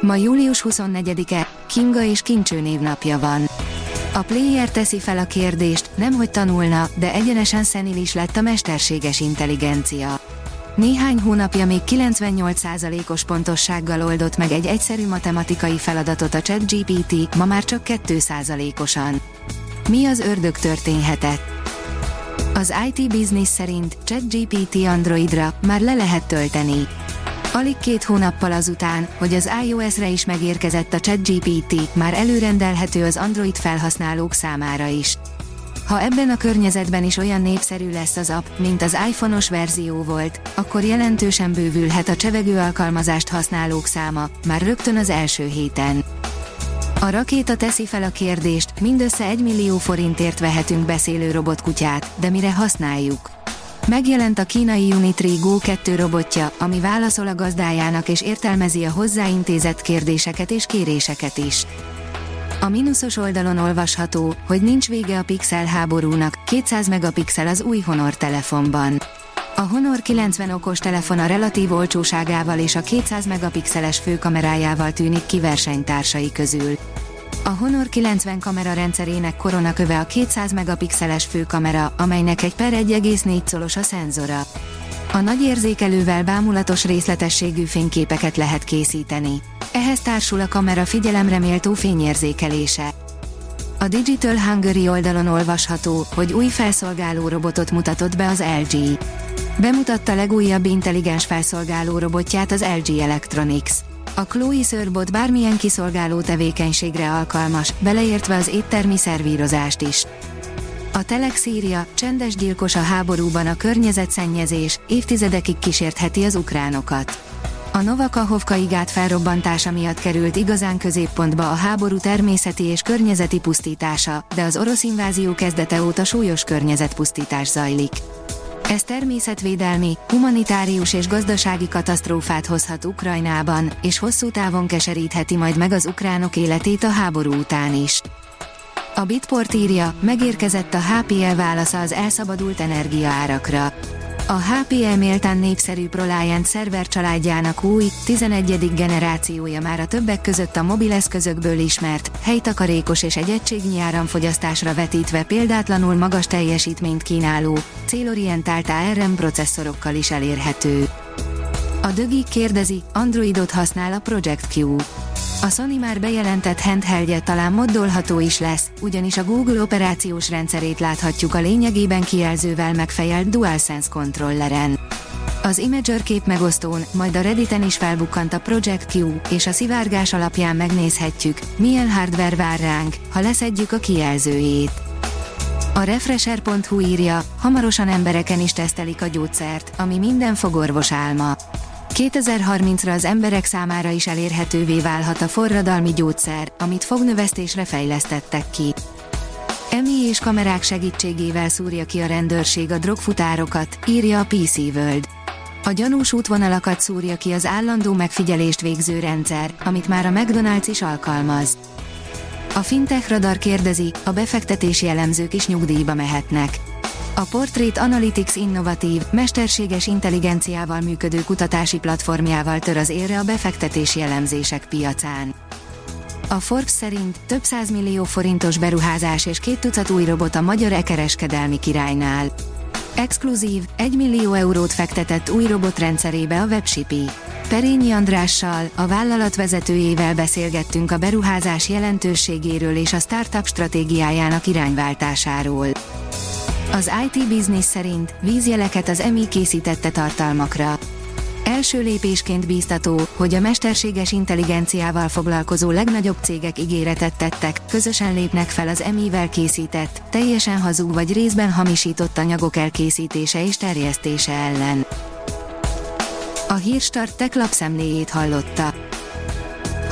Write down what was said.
Ma július 24-e, Kinga és Kincső névnapja van. A player teszi fel a kérdést, nem hogy tanulna, de egyenesen szenilis lett a mesterséges intelligencia. Néhány hónapja még 98%-os pontossággal oldott meg egy egyszerű matematikai feladatot a ChatGPT, ma már csak 2%-osan. Mi az ördög történhetett? Az IT Business szerint ChatGPT Androidra már le lehet tölteni. Alig két hónappal azután, hogy az iOS-re is megérkezett a ChatGPT, már előrendelhető az Android felhasználók számára is. Ha ebben a környezetben is olyan népszerű lesz az app, mint az iPhone-os verzió volt, akkor jelentősen bővülhet a csevegő alkalmazást használók száma, már rögtön az első héten. A rakéta teszi fel a kérdést, mindössze 1 millió forintért vehetünk beszélő robotkutyát, de mire használjuk? Megjelent a kínai Unitree Go 2 robotja, ami válaszol a gazdájának és értelmezi a hozzáintézett kérdéseket és kéréseket is. A mínuszos oldalon olvasható, hogy nincs vége a pixel háborúnak, 200 megapixel az új Honor telefonban. A Honor 90 okos telefon a relatív olcsóságával és a 200 megapixeles főkamerájával tűnik ki versenytársai közül. A Honor 90 kamera rendszerének koronaköve a 200 megapixeles főkamera, amelynek egy per 1,4 szolos a szenzora. A nagy érzékelővel bámulatos részletességű fényképeket lehet készíteni. Ehhez társul a kamera figyelemre méltó fényérzékelése. A Digital Hungary oldalon olvasható, hogy új felszolgáló robotot mutatott be az LG. Bemutatta legújabb intelligens felszolgáló robotját az LG Electronics. A Chloe Sörbot bármilyen kiszolgáló tevékenységre alkalmas, beleértve az éttermi szervírozást is. A Telex írja, csendes gyilkos a háborúban a környezetszennyezés, évtizedekig kísértheti az ukránokat. A Novakahovkai gát felrobbantása miatt került igazán középpontba a háború természeti és környezeti pusztítása, de az orosz invázió kezdete óta súlyos környezetpusztítás zajlik. Ez természetvédelmi, humanitárius és gazdasági katasztrófát hozhat Ukrajnában, és hosszú távon keserítheti majd meg az ukránok életét a háború után is. A Bitport írja, megérkezett a HPL válasza az elszabadult energiaárakra. A HPL méltán népszerű ProLiant szerver családjának új, 11. generációja már a többek között a mobileszközökből ismert, helytakarékos és egy egységnyi áramfogyasztásra vetítve példátlanul magas teljesítményt kínáló, célorientált ARM processzorokkal is elérhető. A dögi kérdezi, Androidot használ a Project Q. A Sony már bejelentett handheldje talán moddolható is lesz, ugyanis a Google operációs rendszerét láthatjuk a lényegében kijelzővel megfejelt DualSense kontrolleren. Az Imager kép megosztón, majd a Redditen is felbukkant a Project Q, és a szivárgás alapján megnézhetjük, milyen hardware vár ránk, ha leszedjük a kijelzőjét. A Refresher.hu írja, hamarosan embereken is tesztelik a gyógyszert, ami minden fogorvos álma. 2030-ra az emberek számára is elérhetővé válhat a forradalmi gyógyszer, amit fognövesztésre fejlesztettek ki. Emi és kamerák segítségével szúrja ki a rendőrség a drogfutárokat, írja a PC World. A gyanús útvonalakat szúrja ki az állandó megfigyelést végző rendszer, amit már a McDonald's is alkalmaz. A Fintech Radar kérdezi, a befektetési elemzők is nyugdíjba mehetnek. A Portrait Analytics innovatív, mesterséges intelligenciával működő kutatási platformjával tör az érre a befektetési elemzések piacán. A Forbes szerint több millió forintos beruházás és két tucat új robot a magyar e-kereskedelmi királynál. Exkluzív, 1 millió eurót fektetett új robotrendszerébe a Webshipi. Perényi Andrással, a vállalat vezetőjével beszélgettünk a beruházás jelentőségéről és a startup stratégiájának irányváltásáról. Az IT Business szerint vízjeleket az EMI készítette tartalmakra. Első lépésként bíztató, hogy a mesterséges intelligenciával foglalkozó legnagyobb cégek ígéretet tettek, közösen lépnek fel az EMI-vel készített, teljesen hazug vagy részben hamisított anyagok elkészítése és terjesztése ellen. A Hírstart tech lapszemléjét hallotta.